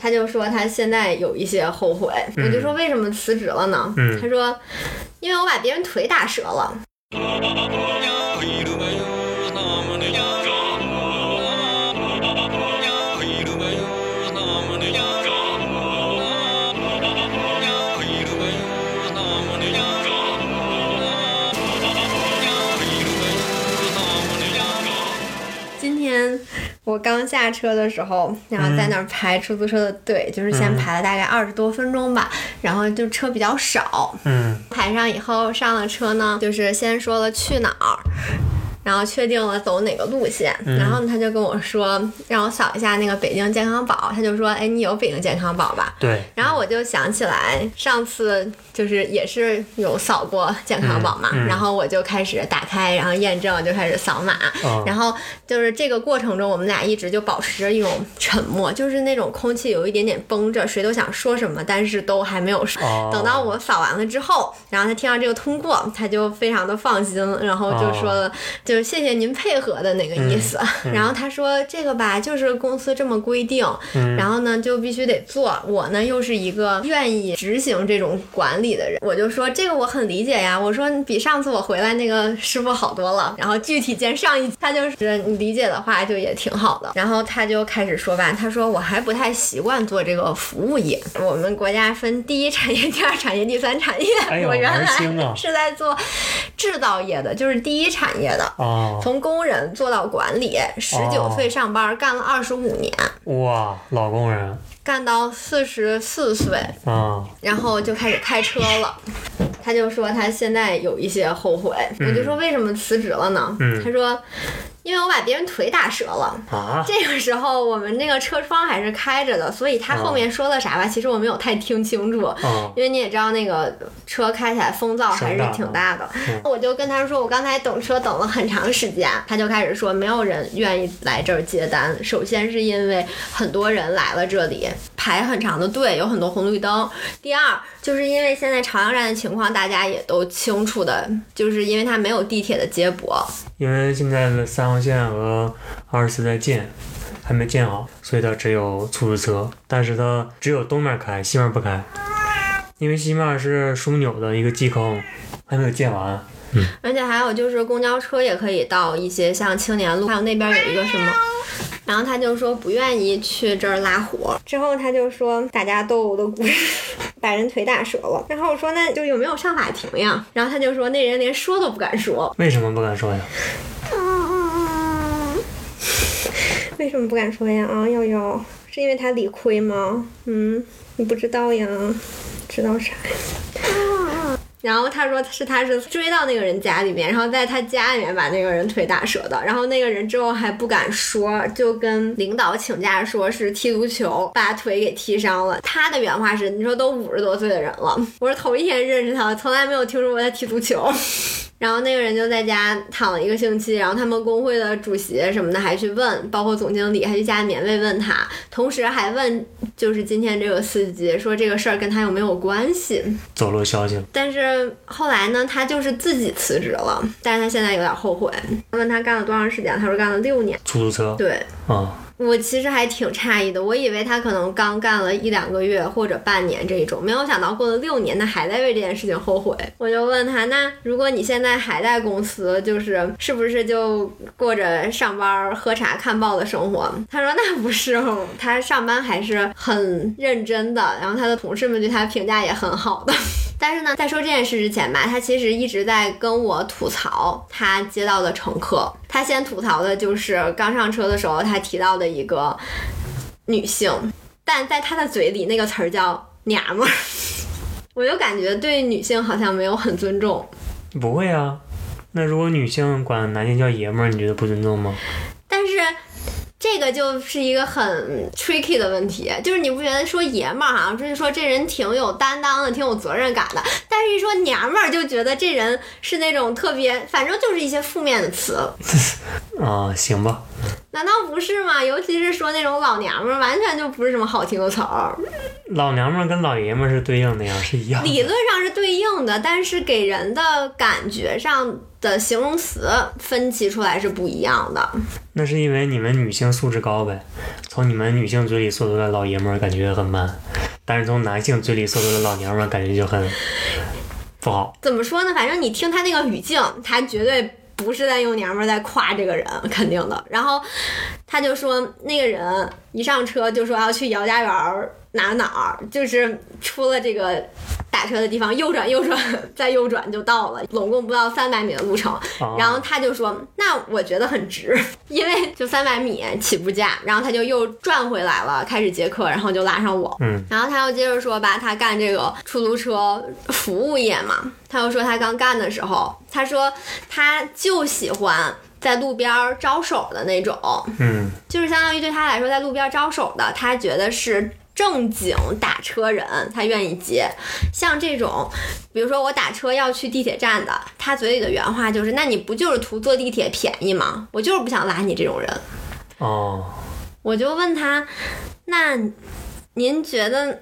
他就说他现在有一些后悔，我就说为什么辞职了呢？嗯他说因为我把别人腿打折了。今 我刚下车的时候，然后在那儿排出租车的队，就是先排了大概二十多分钟吧，然后就车比较少，嗯。排上以后上了车呢，就是先说了去哪儿。然后确定了走哪个路线，然后他就跟我说让我扫一下那个北京健康宝，他就说，哎，你有北京健康宝吧？对，然后我就想起来上次就是也是有扫过健康宝嘛，嗯嗯然后我就开始打开，然后验证，就开始扫码，哦然后就是这个过程中，我们俩一直就保持着一种沉默，就是那种空气有一点点绷着，谁都想说什么，但是都还没有说。哦等到我扫完了之后，然后他听到这个通过，他就非常的放心，然后就说了，就是谢谢您配合的那个意思。然后他说这个吧，就是公司这么规定，然后呢就必须得做。我呢又是一个愿意执行这种管理的人，我就说这个我很理解呀。我说比上次我回来那个师傅好多了。然后具体见上一次，他就是你理解的话就也挺好的。然后他就开始说吧，他说我还不太习惯做这个服务业。我们国家分第一产业、第二产业、第三产业。哎我原来是在做制造业的，就是第一产业的。哦，从工人做到管理，十九哦岁上班，干了二十五年，哇，老工人干到四十四岁，啊，然后就开始开车了。他就说他现在有一些后悔，我就说为什么辞职了呢？嗯他说因为我把别人腿打折了。啊，这个时候我们那个车窗还是开着的，所以他后面说了啥吧，其实我没有太听清楚。哦，因为你也知道，那个车开起来风噪还是挺大的。嗯我就跟他说，我刚才等车等了很长时间，他就开始说，没有人愿意来这儿接单。首先是因为很多人来了这里，排很长的队，有很多红绿灯。第二，就是因为现在朝阳站的情况，大家也都清楚的，就是因为它没有地铁的接驳。因为现在的三号线和二十四在建，还没建好，所以它只有出租车，但是它只有东面开，西面不开，因为西面是枢纽的一个基坑，还没有建完。嗯而且还有就是公交车也可以到一些像青年路，还有那边有一个什么，然后他就说不愿意去这儿拉活。之后他就说打架斗殴的故事，把人腿打折了。然后我说那就有没有上法庭呀？然后他就说那人连说都不敢说。为什么不敢说呀？为什么不敢说呀？啊，悠悠，是因为他理亏吗？嗯，你不知道呀？知道啥呀？然后他说是他是追到那个人家里面，然后在他家里面把那个人腿打折的，然后那个人之后还不敢说，就跟领导请假说是踢足球把腿给踢伤了。他的原话是：“你说都五十多岁的人了，我是头一天认识他，从来没有听说过他踢足球。”然后那个人就在家躺了一个星期，然后他们工会的主席什么的还去问，包括总经理还去家里面慰问他，同时还问就是今天这个司机说这个事儿跟他有没有关系。走漏消息了。但是后来呢，他就是自己辞职了，但是他现在有点后悔。问他干了多长时间，他说干了六年。出租车对啊，我其实还挺诧异的，我以为他可能刚干了一两个月或者半年这一种，没有想到过了六年，他还在为这件事情后悔。我就问他，那如果你现在还在公司，就是是不是就过着上班喝茶看报的生活？他说那不是，他上班还是很认真的，然后他的同事们对他评价也很好的。但是呢，在说这件事之前吧，他其实一直在跟我吐槽他接到的乘客。他先吐槽的就是刚上车的时候他提到的一个女性，但在他的嘴里那个词儿叫“娘们儿”，我就感觉对女性好像没有很尊重。不会啊。那如果女性管男性叫爷们儿，你觉得不尊重吗？但是这个就是一个很 tricky 的问题，就是你不觉得说爷们儿好像就是说这人挺有担当的，挺有责任感的，但是一说娘们儿就觉得这人是那种特别，反正就是一些负面的词。啊，行吧，难道不是吗？尤其是说那种老娘们儿，完全就不是什么好听的词儿。老娘们儿跟老爷们儿是对应的呀，是一样的。理论上是对应的，但是给人的感觉上的形容词分析出来是不一样的。那是因为你们女性素质高呗，从你们女性嘴里说出来老爷们儿感觉很 man，但是从男性嘴里说出来老娘们儿感觉就很不好。怎么说呢？反正你听他那个语境，他绝对不是在用娘们儿在夸这个人，肯定的。然后他就说，那个人一上车就说要去姚家园儿哪哪儿，就是出了这个打车的地方，右转右转 再右转就到了，总共不到三百米的路程。啊、然后他就说：“那我觉得很值，因为就三百米起步价。”然后他就又转回来了，开始接客，然后就拉上我。嗯，然后他又接着说吧，他干这个出租车服务业嘛，他又说他刚干的时候，他说他就喜欢在路边儿招手的那种，嗯，就是相当于对他来说，在路边招手的，他觉得是正经打车人，他愿意接。像这种，比如说我打车要去地铁站的，他嘴里的原话就是：“那你不就是图坐地铁便宜吗？我就是不想拉你这种人。哦，”我就问他：“那您觉得？”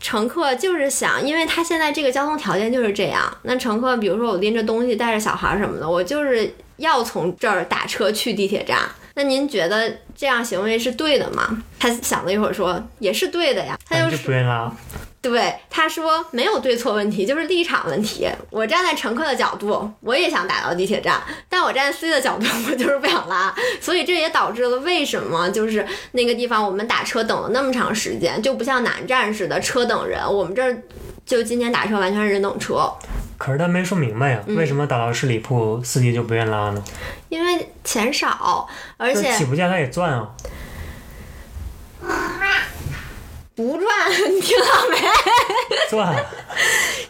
乘客就是想，因为他现在这个交通条件就是这样。那乘客，比如说我拎着东西，带着小孩什么的，我就是要从这儿打车去地铁站。那您觉得这样行为是对的吗？他想了一会儿说，也是对的呀。他那就是。对他说没有对错问题，就是立场问题。我站在乘客的角度，我也想打到地铁站，但我站在司机的角度，我就是不想拉。所以这也导致了为什么就是那个地方我们打车等了那么长时间，就不像南站似的车等人。我们这儿就今天打车完全是人等车，可是他没说明白呀，嗯为什么打到十里铺司机就不愿拉呢？因为钱少，而且起步价他也赚啊。不转，你听到没？赚，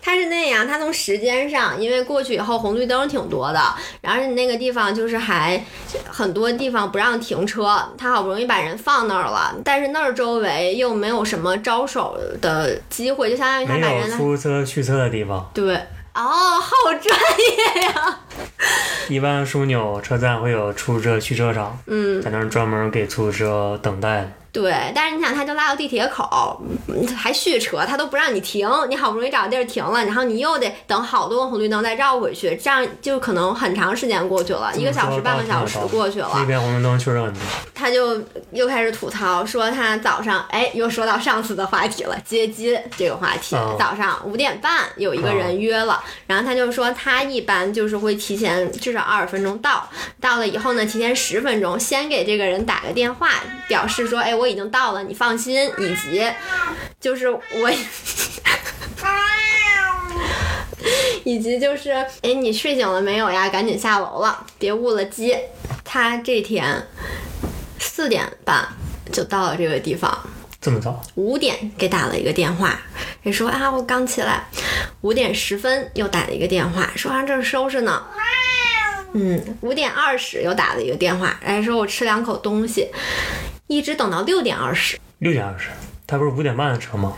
它是那样，它从时间上，因为过去以后红绿灯挺多的，然后你那个地方就是还很多地方不让停车，他好不容易把人放那儿了，但是那儿周围又没有什么招手的机会，就相当于他没有把人出租车续车的地方。对。哦，好专业呀！一般枢纽车站会有出租车去车场，嗯，在那儿专门给出租车等待。对，但是你想，他就拉到地铁口，嗯还续车，他都不让你停，你好不容易找个地儿停了，然后你又得等好多个红绿灯再绕回去，这样就可能很长时间过去了，一个小时、半个小时过去了。那边红绿灯确实很多。他就又开始吐槽，说他早上，哎，又说到上次的话题了，接机这个话题。哦早上五点半有一个人约了，然后他就说他一般就是会提前至少二十分钟到，到了以后呢，提前十分钟先给这个人打个电话，表示说，哎，我已经到了，你放心，以及就是我。以及就是，哎，你睡醒了没有呀？赶紧下楼了，别误了机。他这天四点半就到了这个地方，这么早？五点给打了一个电话，也说啊我刚起来，五点十分又打了一个电话，说啊正收拾呢。嗯，五点二十又打了一个电话，哎说我吃两口东西，一直等到六点二十。六点二十，他不是五点半的车吗？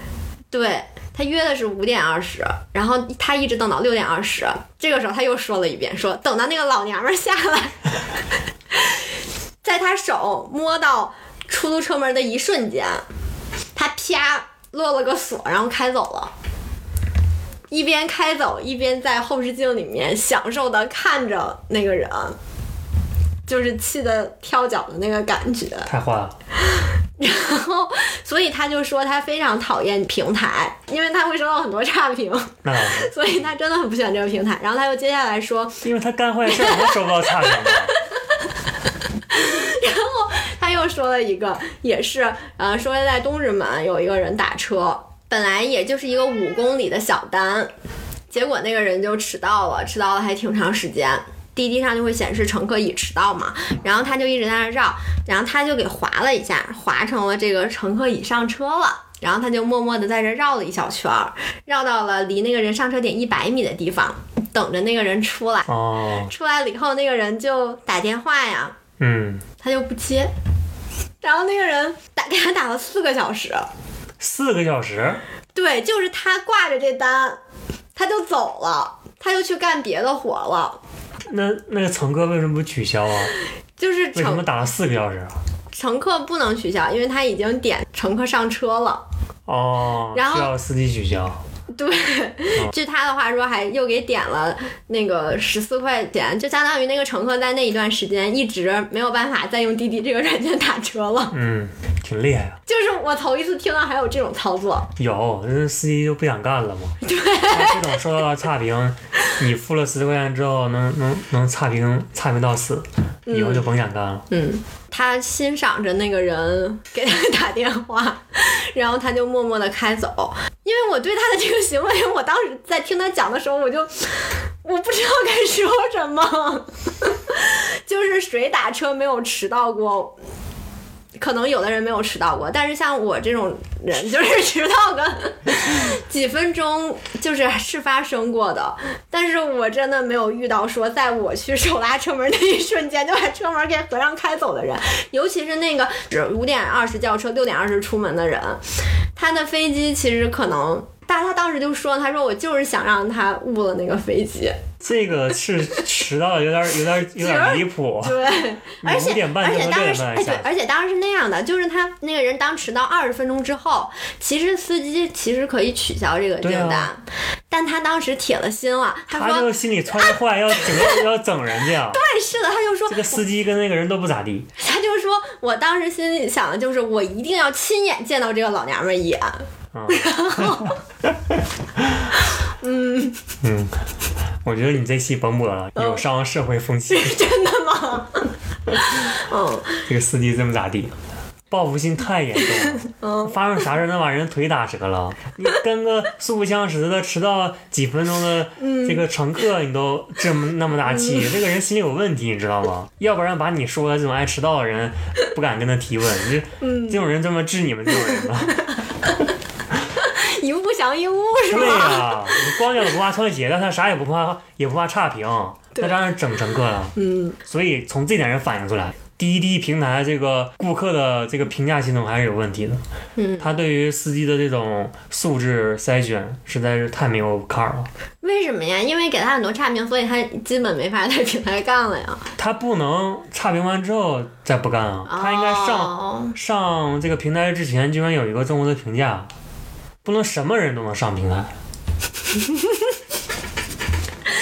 对他约的是五点二十，然后他一直等到六点二十，这个时候他又说了一遍，说等到那个老娘们儿下来，在他手摸到出租车门的一瞬间，他啪落了个锁，然后开走了。一边开走，一边在后视镜里面享受的看着那个人，就是气得跳脚的那个感觉。太坏了。然后，所以他就说他非常讨厌平台，因为他会收到很多差评，那，所以他真的很不喜欢这个平台。然后他又接下来说，因为他干坏事儿，他收不到差评 然后。他又说了一个，也是呃，说在东直门有一个人打车，本来也就是一个五公里的小单，结果那个人就迟到了，迟到了还挺长时间。滴滴上就会显示乘客已迟到嘛，然后他就一直在那绕，然后他就给划了一下，划成了这个乘客已上车了。然后他就默默的在这绕了一小圈儿，绕到了离那个人上车点一百米的地方，等着那个人出来。哦，出来了以后，那个人就打电话呀，嗯，他就不接，然后那个人打给他打了四个小时，四个小时，对，就是他挂着这单，他就走了，他就去干别的活了。那那个乘客为什么不取消啊？就是为什么打了四个小时啊？乘客不能取消，因为他已经点乘客上车了。哦，然后需要司机取消。对，据他的话说，还又给点了那个十四块钱，就相当于那个乘客在那一段时间一直没有办法再用滴滴这个软件打车了。嗯，挺厉害啊。就是我头一次听到还有这种操作。有，这司机就不想干了嘛。对。这种收到了差评，你付了十块钱之后，能能能差评差评到死，以后就甭想干了。嗯，他欣赏着那个人给他打电话，然后他就默默的开走。因为我对他的这个行为，我当时在听他讲的时候，我就我不知道该说什么。就是谁打车没有迟到过？可能有的人没有迟到过，但是像我这种人，就是迟到个 几分钟，就是是发生过的。但是我真的没有遇到说，在我去手拉车门那一瞬间就把车门给合上开走的人，尤其是那个五点二十叫车，六点二十出门的人，他的飞机其实可能。但他当时就说：“他说我就是想让他误了那个飞机。”这个是迟到有点有点有点离谱。对，而且点半而且当时哎对，而且当时是那样的，就是他那个人当迟到二十分钟之后，其实司机其实可以取消这个订单，啊但他当时铁了心了，他说他就心里揣着坏，要整要整人家。对，是的，他就说这个司机跟那个人都不咋地。他就说我当时心里想的就是我一定要亲眼见到这个老娘们儿一眼，嗯。嗯我觉得你这期甭播了，有伤社会风气。真的吗？嗯，这个司机这么咋地？报复心太严重了，发生啥事能把人腿打折了？你跟个素不相识的迟到几分钟的这个乘客，你都这么那么大气，这个人心里有问题，你知道吗？要不然把你说的这种爱迟到的人，不敢跟他提问，你这这种人这么治你们这种人呢？一物降一物是对吧？呀、你光脚不怕穿鞋的，他啥也不怕，也不怕差评，那让人整乘客了。嗯，所以从这点上反映出来，滴滴平台这个顾客的这个评价系统还是有问题的。嗯，他对于司机的这种素质筛选实在是太没有坎儿了。为什么呀？因为给他很多差评，所以他基本没法在平台干了呀。他不能差评完之后再不干啊，他应该上、哦上这个平台之前，居然有一个综合的评价，不能什么人都能上平台。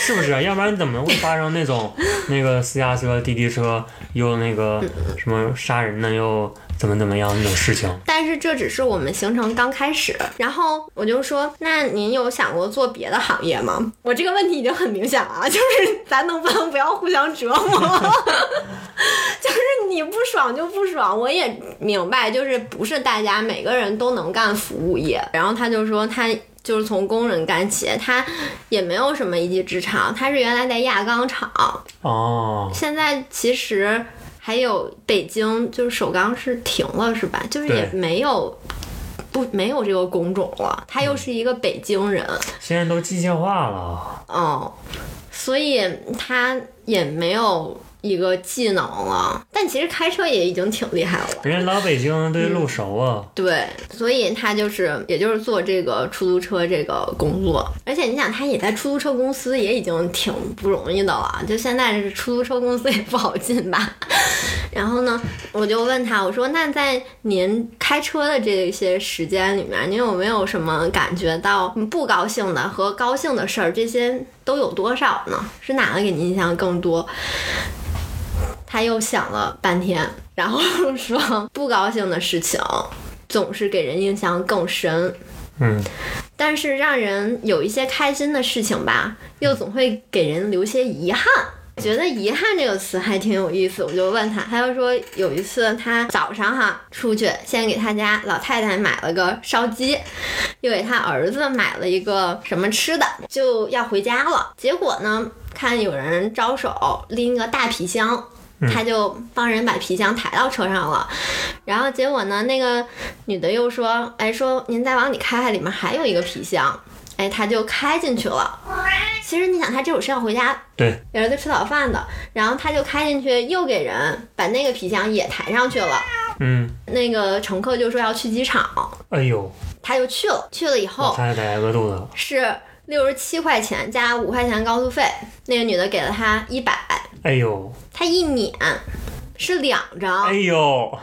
是不是？要不然怎么会发生那种那个私家车、滴滴车又那个什么杀人呢，又怎么怎么样那种事情？但是这只是我们行程刚开始，然后我就说，那您有想过做别的行业吗？我这个问题已经很明显了啊，就是 咱能不能不要互相折磨？就是你不爽就不爽，我也明白，就是不是大家每个人都能干服务业。然后他就说他。就是从工人干起，他也没有什么一技之长，他是原来在轧钢厂，哦，现在其实还有北京，就是首钢是停了是吧？就是也没有不没有这个工种了，他又是一个北京人，现在都机械化了。哦，所以他也没有一个技能了。但其实开车也已经挺厉害了。人家老北京对路熟啊，对，所以他就是，也就是做这个出租车这个工作，而且你想，他也在出租车公司也已经挺不容易的了，就现在是出租车公司也不好进吧。然后呢，我就问他，我说那在您开车的这些时间里面，您有没有什么感觉到不高兴的和高兴的事儿？这些都有多少呢？是哪个给您印象更多？他又想了半天，然后 说不高兴的事情总是给人印象更深，嗯，但是让人有一些开心的事情吧，又总会给人留些遗憾。觉得遗憾这个词还挺有意思，我就问他，他就说有一次他早上哈出去，先给他家老太太买了个烧鸡，又给他儿子买了一个什么吃的，就要回家了。结果呢，看有人招手拎个大皮箱，他就帮人把皮箱抬到车上了。然后结果呢，那个女的又说，哎，说您再往里开开，里面还有一个皮箱。哎，他就开进去了。其实你想，他这会儿是要回家对，给儿子吃早饭的，然后他就开进去，又给人把那个皮箱也抬上去了。嗯，那个乘客就说要去机场，哎呦，他就去了。去了以老后太太饿肚子了，是六十七块钱加五块钱高速费，那个女的给了他一百，哎呦，他一撵是两张哎，呦，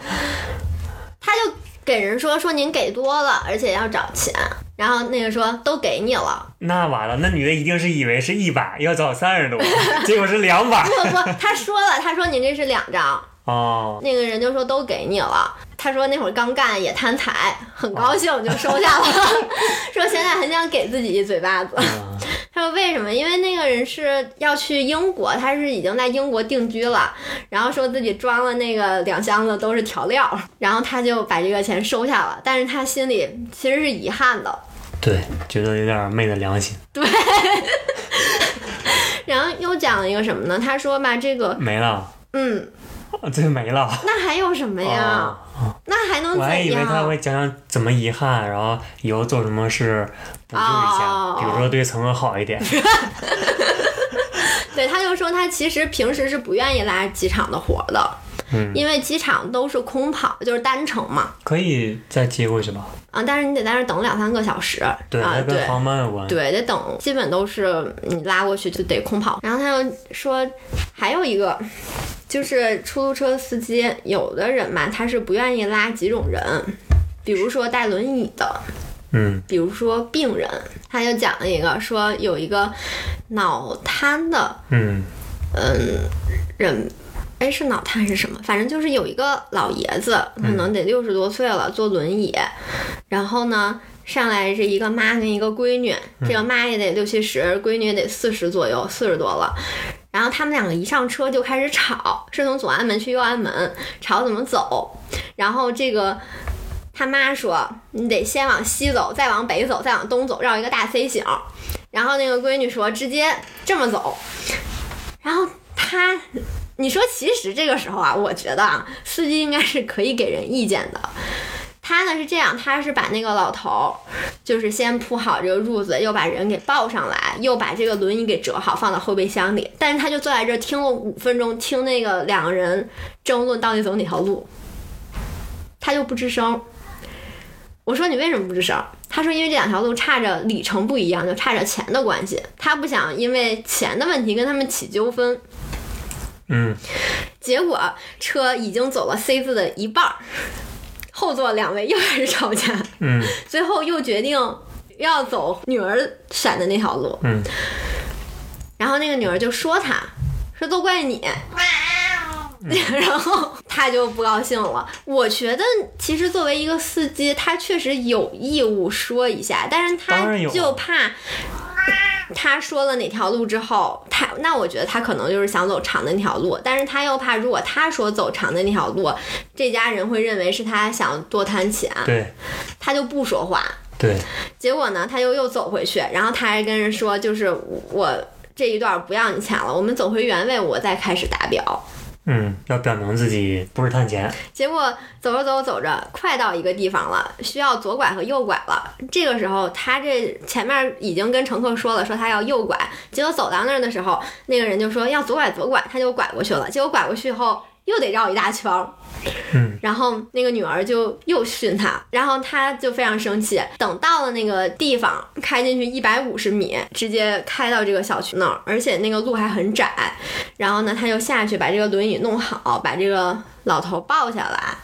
他就给人说说您给多了，而且要找钱，然后那个说都给你了，那完了，那女的一定是以为是一百，要找三十多，结果是两百。不不，他说了，他说您这是两张，哦，那个人就说都给你了。他说那会儿刚干也贪财，很高兴就收下了，说现在很想给自己一嘴巴子。嗯 他说为什么？因为那个人是要去英国，他是已经在英国定居了，然后说自己装了那个两箱子都是调料，然后他就把这个钱收下了，但是他心里其实是遗憾的。对，觉得有点昧了良心，对 然后又讲了一个什么呢？他说吧，这个没了，嗯，啊 这没了。那还有什么呀？哦那还能我还以为？他会讲讲怎么遗憾，然后以后做什么事补救一下，哦比如说对陈赫好一点。对，他就说他其实平时是不愿意拉机场的活的，嗯，因为机场都是空跑，就是单程嘛，可以再接过去吧？啊，但是你得在那等两三个小时，对，啊，跟对。航班有关。对，得等，基本都是你拉过去就得空跑。然后他又说，还有一个就是出租车司机，有的人嘛，他是不愿意拉几种人，比如说带轮椅的，嗯比如说病人。他就讲了一个，说有一个脑瘫的嗯嗯，人，哎，是脑瘫是什么？反正就是有一个老爷子，可能得六十多岁了，坐轮椅，然后呢。上来是一个妈跟一个闺女，这个妈也得六七十，闺女也得四十左右，四十多了。然后他们两个一上车就开始吵，是从左安门去右安门，吵怎么走。然后这个他妈说，你得先往西走，再往北走，再往东走，绕一个大 C 型。然后那个闺女说，直接这么走。然后他，你说其实这个时候啊，我觉得啊，司机应该是可以给人意见的。他呢是这样，他是把那个老头儿，就是先铺好这个褥子，又把人给抱上来，又把这个轮椅给折好放到后备箱里。但是他就坐在这儿听了五分钟，听那个两个人争论到底走哪条路，他就不吱声。我说你为什么不吱声？他说因为这两条路差着里程不一样，就差着钱的关系，他不想因为钱的问题跟他们起纠纷。嗯，结果车已经走了 C 字的一半儿，后座两位又开始吵架，嗯最后又决定要走女儿选的那条路。嗯然后那个女儿就说他，说都怪你。然后他就不高兴了。我觉得其实作为一个司机，他确实有义务说一下，但是他就怕 他说了哪条路之后，他那我觉得他可能就是想走长的那条路，但是他又怕如果他说走长的那条路，这家人会认为是他想多贪钱，对他就不说话。对，结果呢，他又又走回去，然后他还跟人说，就是我这一段不要你钱了，我们走回原位，我再开始打表。嗯，要表明自己不是探监。结果走着走着走着，快到一个地方了，需要左拐和右拐了。这个时候，他这前面已经跟乘客说了，说他要右拐。结果走到那儿的时候，那个人就说要左拐左拐，他就拐过去了。结果拐过去以后，又得绕一大圈儿。嗯，然后那个女儿就又训他，然后他就非常生气。等到了那个地方，开进去一百五十米，直接开到这个小区那儿，而且那个路还很窄。然后呢，他就下去把这个轮椅弄好，把这个老头抱下来，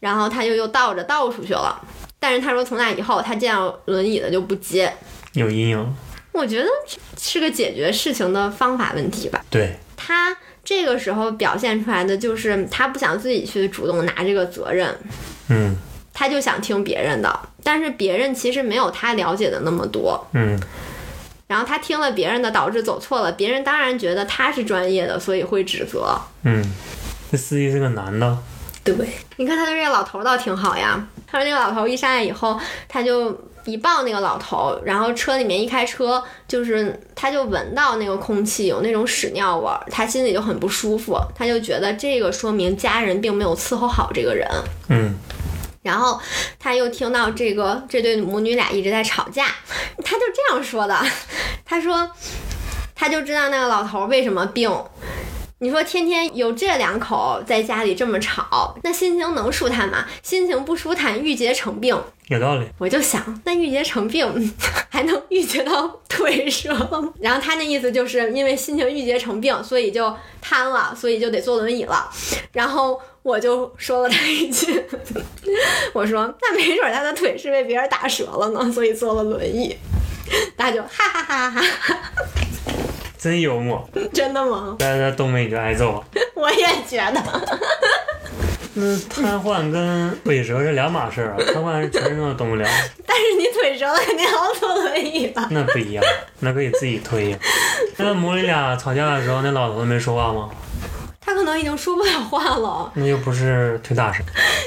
然后他就又倒着倒出去了。但是他说从那以后，他见到轮椅的就不接。有阴影。我觉得是个解决事情的方法问题吧。对，他这个时候表现出来的就是他不想自己去主动拿这个责任，嗯他就想听别人的，但是别人其实没有他了解的那么多。嗯然后他听了别人的，导致走错了，别人当然觉得他是专业的，所以会指责。嗯，这司机是个男的。对，你看他对这个老头儿倒挺好呀。他说那个老头儿一上来以后，他就一抱那个老头儿，然后车里面一开车，就是他就闻到那个空气有那种屎尿味儿，他心里就很不舒服，他就觉得这个说明家人并没有伺候好这个人。嗯然后他又听到这个这对母女俩一直在吵架，他就这样说的，他说他就知道那个老头儿为什么病。你说天天有这两口在家里这么吵，那心情能舒坦吗？心情不舒坦，郁结成病。有道理。我就想，那郁结成病还 还能郁结到腿上吗？然后他那意思就是因为心情郁结成病，所以就瘫了，所以就得坐轮椅了。然后我就说了他一句，我说那没准他的腿是被别人打折了呢，所以坐了轮椅。大家就哈哈哈哈哈，真幽默。真的吗？但是在东北你就挨揍了。我也觉得。那瘫痪跟腿折是两码事儿啊，瘫痪是全身都动不了，但是你腿折了肯定要坐轮椅吧？那不一样，那可以自己推呀。那母女俩吵架的时候，那老头子没说话吗？他可能已经说不了话了。那又不是腿打折，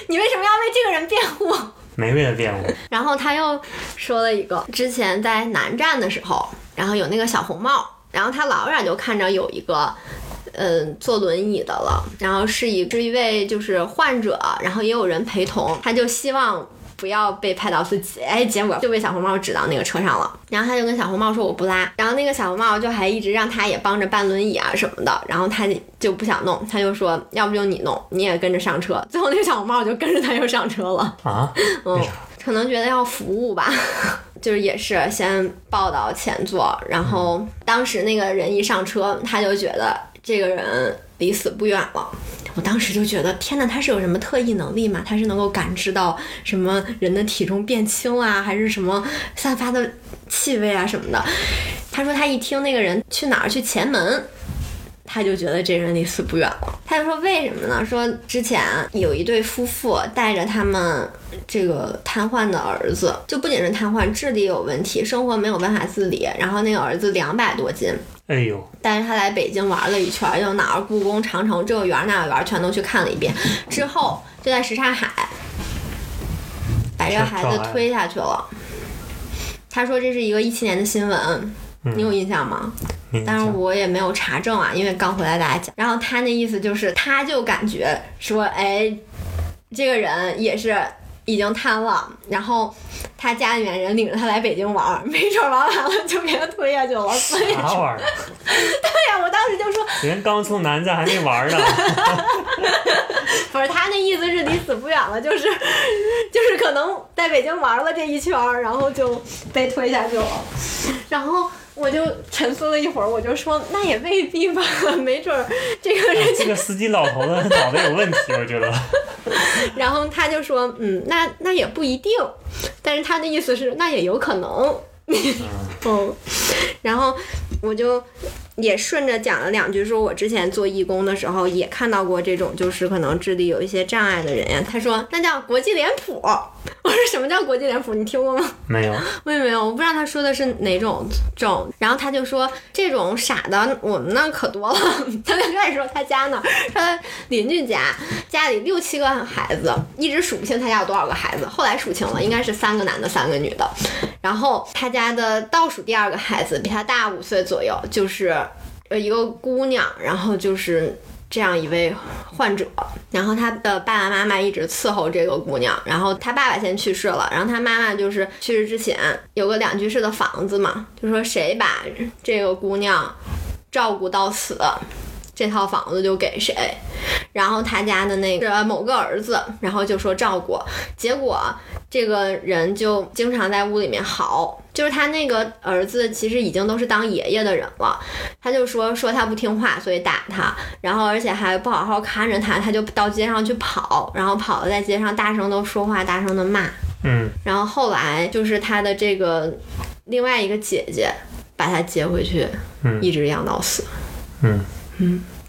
你为什么要为这个人辩护？没为了辩护。然后他又说了一个，之前在南站的时候，然后有那个小红帽，然后他老远就看着有一个。嗯，坐轮椅的了，然后是一是一位就是患者，然后也有人陪同，他就希望不要被拍到自己，哎，结果就被小红帽指到那个车上了，然后他就跟小红帽说我不拉，然后那个小红帽就还一直让他也帮着搬轮椅啊什么的，然后他就不想弄，他就说要不就你弄，你也跟着上车，最后那个小红帽就跟着他又上车了。啊，嗯，可能觉得要服务吧，就是也是先抱到前座，然后当时那个人一上车，他就觉得。这个人离死不远了，我当时就觉得，天呐，他是有什么特异能力吗？他是能够感知到什么人的体重变轻啊，还是什么散发的气味啊什么的？他说他一听那个人去哪儿去前门，他就觉得这人离死不远了。他就说为什么呢？说之前有一对夫妇带着他们这个瘫痪的儿子，就不仅是瘫痪，智力有问题，生活没有办法自理，然后那个儿子两百多斤。哎呦！带着他来北京玩了一圈，又哪儿故宫、长城这个园那个园全都去看了一遍，之后就在什刹海把这个孩子推下去了。他说这是一个一七年的新闻，你有印象吗？但是我也没有查证啊，因为刚回来大家讲。然后他那意思就是，他就感觉说，哎，这个人也是。已经瘫了，然后他家里面人领着他来北京玩，没准玩完了就给他推下去了。啥玩意儿？对呀，我当时就说，人刚从南站还没玩呢。不是他那意思是离死不远了，就是就是可能在北京玩了这一圈，然后就被推下去了，然后。我就沉思了一会儿，我就说那也未必吧，没准儿这个人这个司机老头子脑子有问题，我觉得。然后他就说，嗯，那那也不一定，但是他的意思是那也有可能。嗯，然后我就也顺着讲了两句，说我之前做义工的时候也看到过这种，就是可能智力有一些障碍的人呀。他说那叫国际脸谱。我说什么叫国际脸谱？你听过吗？没有，我也没有，我不知道他说的是哪种种。然后他就说这种傻的我们那可多了。他就开始说他家那儿，他邻居家家里六七个孩子，一直数不清他家有多少个孩子，后来数清了，应该是三个男的，三个女的。然后他家的倒数第二个孩子比他大五岁左右，就是呃一个姑娘，然后就是这样一位患者。然后她的爸爸妈妈一直伺候这个姑娘，然后她爸爸先去世了，然后她妈妈就是去世之前有个两居室的房子嘛，就说谁把这个姑娘照顾到死。这套房子就给谁，然后他家的那个某个儿子，然后就说照顾，结果这个人就经常在屋里面嚎，就是他那个儿子其实已经都是当爷爷的人了，他就说说他不听话，所以打他，然后而且还不好好看着他，他就到街上去跑，然后跑了在街上大声的说话，大声的骂，嗯，然后后来就是他的这个另外一个姐姐把他接回去，嗯，一直养到死，嗯。嗯，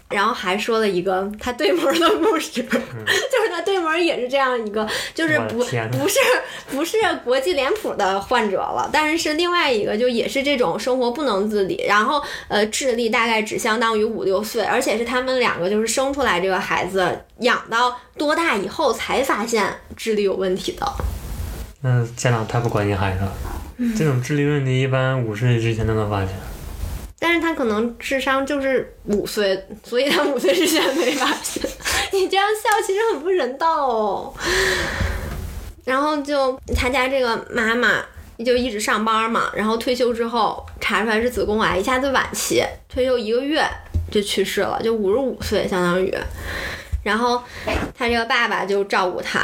然后还说了一个他对门的故事，就是他对门也是这样一个，就是不不是不是国际脸谱的患者了，但是是另外一个，就也是这种生活不能自理，然后呃智力大概只相当于五六岁，而且是他们两个就是生出来这个孩子养到多大以后才发现智力有问题的。那家长太不关心孩子了，这种智力问题一般五岁之前都能发现。但是他可能智商就是五岁，所以他五岁之前没发现。你这样笑其实很不人道哦。然后就他家这个妈妈就一直上班嘛，然后退休之后查出来是子宫癌，一下子晚期，退休一个月就去世了，就五十五岁相当于。然后他这个爸爸就照顾他。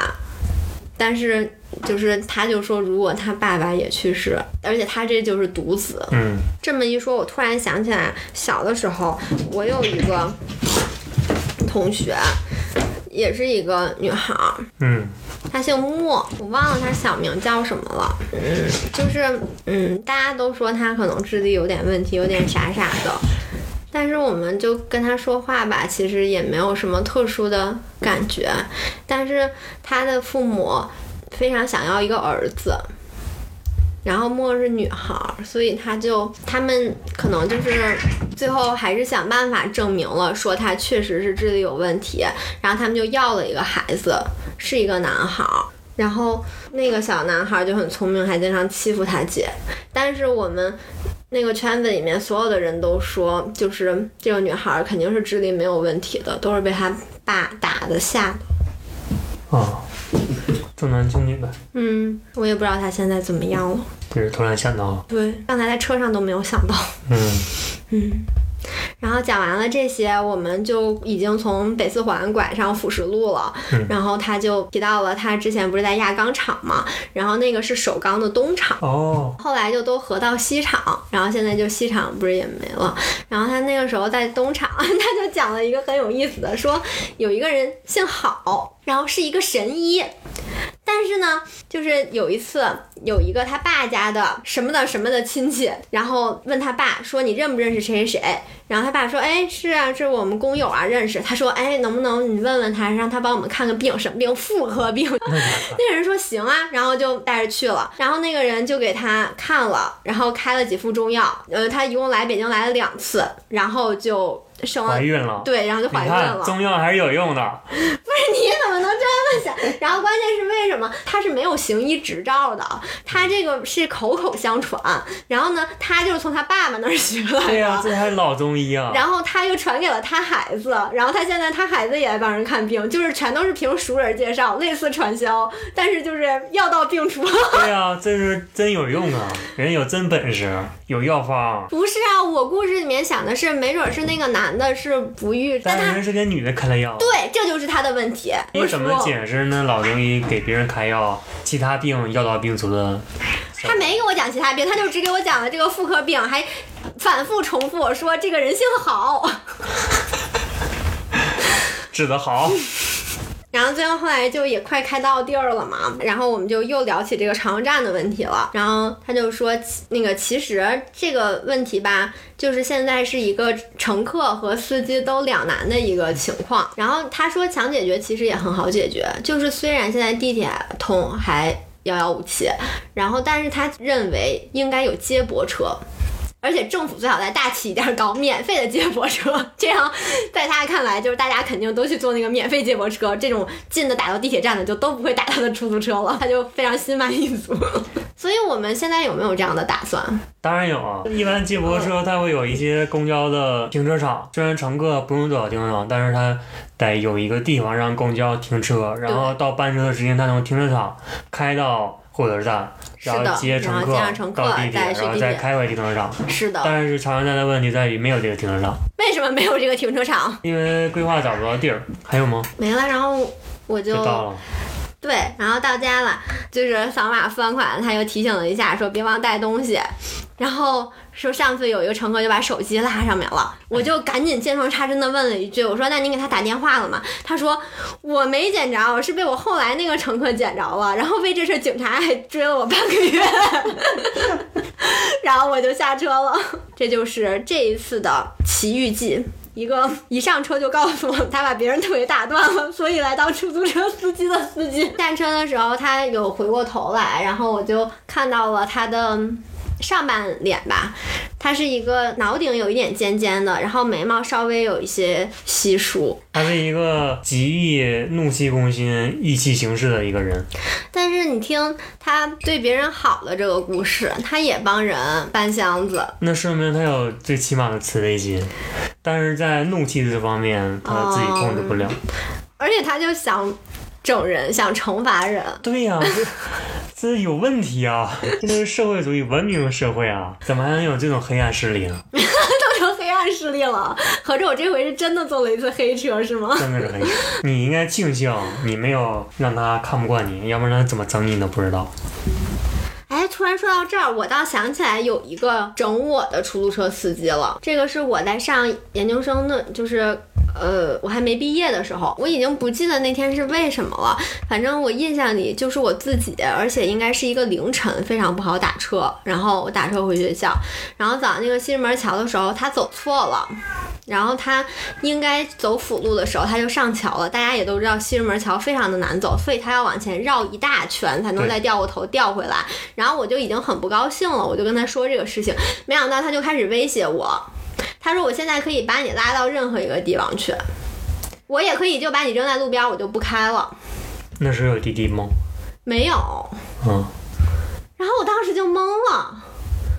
但是就是他就说，如果他爸爸也去世，而且他这就是独子，嗯这么一说，我突然想起来，小的时候我有一个同学，也是一个女孩儿，嗯她姓莫，我忘了她小名叫什么了。嗯，就是嗯，大家都说她可能智力有点问题，有点傻傻的。但是我们就跟她说话吧，其实也没有什么特殊的感觉。但是她的父母非常想要一个儿子，然后莫是女孩，所以他就他们可能就是最后还是想办法证明了，说他确实是智力有问题，然后他们就要了一个孩子，是一个男孩。然后那个小男孩就很聪明，还经常欺负他姐。但是我们那个圈子里面所有的人都说，就是这个女孩肯定是智力没有问题的，都是被他爸打的吓的。啊，重男轻女呗，嗯，我也不知道他现在怎么样了。就是突然想到，对，刚才在车上都没有想到。嗯嗯，然后讲完了这些，我们就已经从北四环拐上辅石路了。嗯然后他就提到了他之前不是在轧钢厂嘛，然后那个是首钢的东厂。哦，后来就都合到西厂，然后现在就西厂不是也没了。然后他那个时候在东厂，他就讲了一个很有意思的，说有一个人姓郝，然后是一个神医，但是呢，就是有一次有一个他爸家的什么的什么的亲戚，然后问他爸说你认不认识谁谁谁？然后他爸说哎是啊，是我们工友啊认识。他说哎能不能你问问他，让他帮我们看个病，什么病？妇科病。那个人说行啊，然后就带着去了。然后那个人就给他看了，然后开了几副中药。呃，他一共来北京来了两次，然后就怀。孕了。对，然后就怀孕了。中药还是有用的。不是你怎么能这么想？然后关键是为什么他是没有行医执照的？他这个是口口相传，然后呢，他就是从他爸爸那儿学来的。对呀、这还是老中医啊。然后他又传给了他孩子，然后他现在他孩子也来帮人看病，就是全都是凭熟人介绍，类似传销，但是就是药到病除。对呀、这是真有用啊，人有真本事，有药方。不是啊，我故事里面想的是，没准是那个男的是不育，但他但是人是给女的开了药。对，这就是他的问题。你怎么解释呢？老中医给别人开药，其他病药到病除的。他没给我讲其他病，他就只给我讲了这个妇科病，还反复重复说这个人性好。治得好。然后最后后来就也快开到地儿了嘛，然后我们就又聊起这个长阳站的问题了。然后他就说，那个其实这个问题吧，就是现在是一个乘客和司机都两难的一个情况。然后他说想解决其实也很好解决，就是虽然现在地铁通还遥遥无期，然后但是他认为应该有接驳车。而且政府最好再大气一点搞免费的接驳车，这样在他看来，就是大家肯定都去坐那个免费接驳车，这种近的打到地铁站的就都不会打他的出租车了，他 就非常心满意足。所以我们现在有没有这样的打算？当然有啊，一般接驳车它会有一些公交的停车场，虽然乘客不用走到停车场，但是它得有一个地方让公交停车，然后到班车的时间，它从停车场开到火车站，然后接乘客到地铁，然后再开回停车场。是的，但是长安站的问题在于没有这个停车场，为什么没有这个停车场？因为规划找不到地儿。还有吗？没了，然后我就就到了。对，然后到家了，就是扫码付完款，他又提醒了一下，说别忘带东西。然后说上次有一个乘客就把手机落上面了，我就赶紧见缝插针的问了一句，我说那你给他打电话了吗？他说我没捡着，是被我后来那个乘客捡着了，然后为这事警察还追了我半个月，然后我就下车了。这就是这一次的奇遇记。一个一上车就告诉我他把别人腿打断了，所以来当出租车司机的司机。下车的时候他有回过头来，然后我就看到了他的上半脸吧，他是一个脑顶有一点尖尖的，然后眉毛稍微有一些稀疏，他是一个极易怒气攻心、意气行事的一个人。但是你听他对别人好的这个故事，他也帮人搬箱子，那说明他有最起码的慈悲心，但是在怒气这方面，他自己控制不了。而且他就想整人，想惩罚人。对呀、这这有问题啊！这是社会主义文明的社会啊，怎么还能有这种黑暗势力呢？都成黑暗势力了。合着我这回是真的坐了一次黑车是吗？真的是黑车。你应该庆幸你没有让他看不惯你，要不然他怎么整你你都不知道。哎，突然说到这儿，我倒想起来有一个整我的出租车司机了。这个是我在上研究生的，就是呃，我还没毕业的时候，我已经不记得那天是为什么了。反正我印象里就是我自己，而且应该是一个凌晨，非常不好打车。然后我打车回学校，然后早上那个西直门桥的时候，他走错了。然后他应该走辅路的时候，他就上桥了。大家也都知道西直门桥非常的难走，所以他要往前绕一大圈才能再掉过头掉回来。然后我就已经很不高兴了，我就跟他说这个事情，没想到他就开始威胁我。他说我现在可以把你拉到任何一个地方去，我也可以就把你扔在路边，我就不开了。那时候有滴滴吗？没有。嗯。然后我当时就懵了，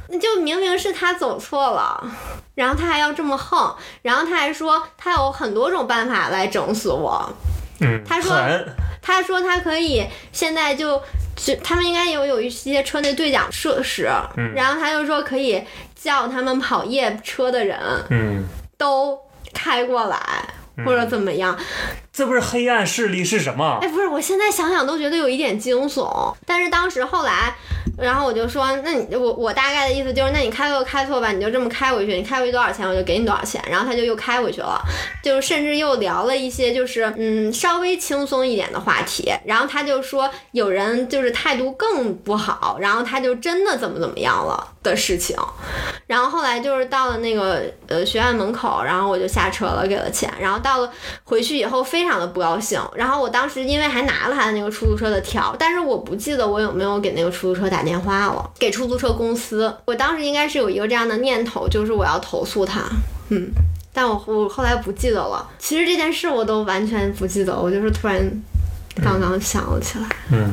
那就明明是他走错了。然后他还要这么横，然后他还说他有很多种办法来整死我。嗯，他说他说他可以现在就就他们应该有有一些车内对讲设施，嗯，然后他就说可以叫他们跑夜车的人，嗯，都开过来或者怎么样。这不是黑暗势力是什么？哎，不是，我现在想想都觉得有一点惊悚。但是当时后来，然后我就说，那你我我大概的意思就是，那你开错开错吧，你就这么开回去，你开回去多少钱，我就给你多少钱。然后他就又开回去了，就甚至又聊了一些就是嗯稍微轻松一点的话题。然后他就说有人就是态度更不好，然后他就真的怎么怎么样了的事情。然后后来就是到了那个呃学院门口，然后我就下车了，给了钱。然后到了回去以后非。非常的不高兴，然后我当时因为还拿了他的那个出租车的条，但是我不记得我有没有给那个出租车打电话了，给出租车公司。我当时应该是有一个这样的念头，就是我要投诉他，嗯，但我我后来不记得了。其实这件事我都完全不记得，我就是突然刚刚想了起来，嗯。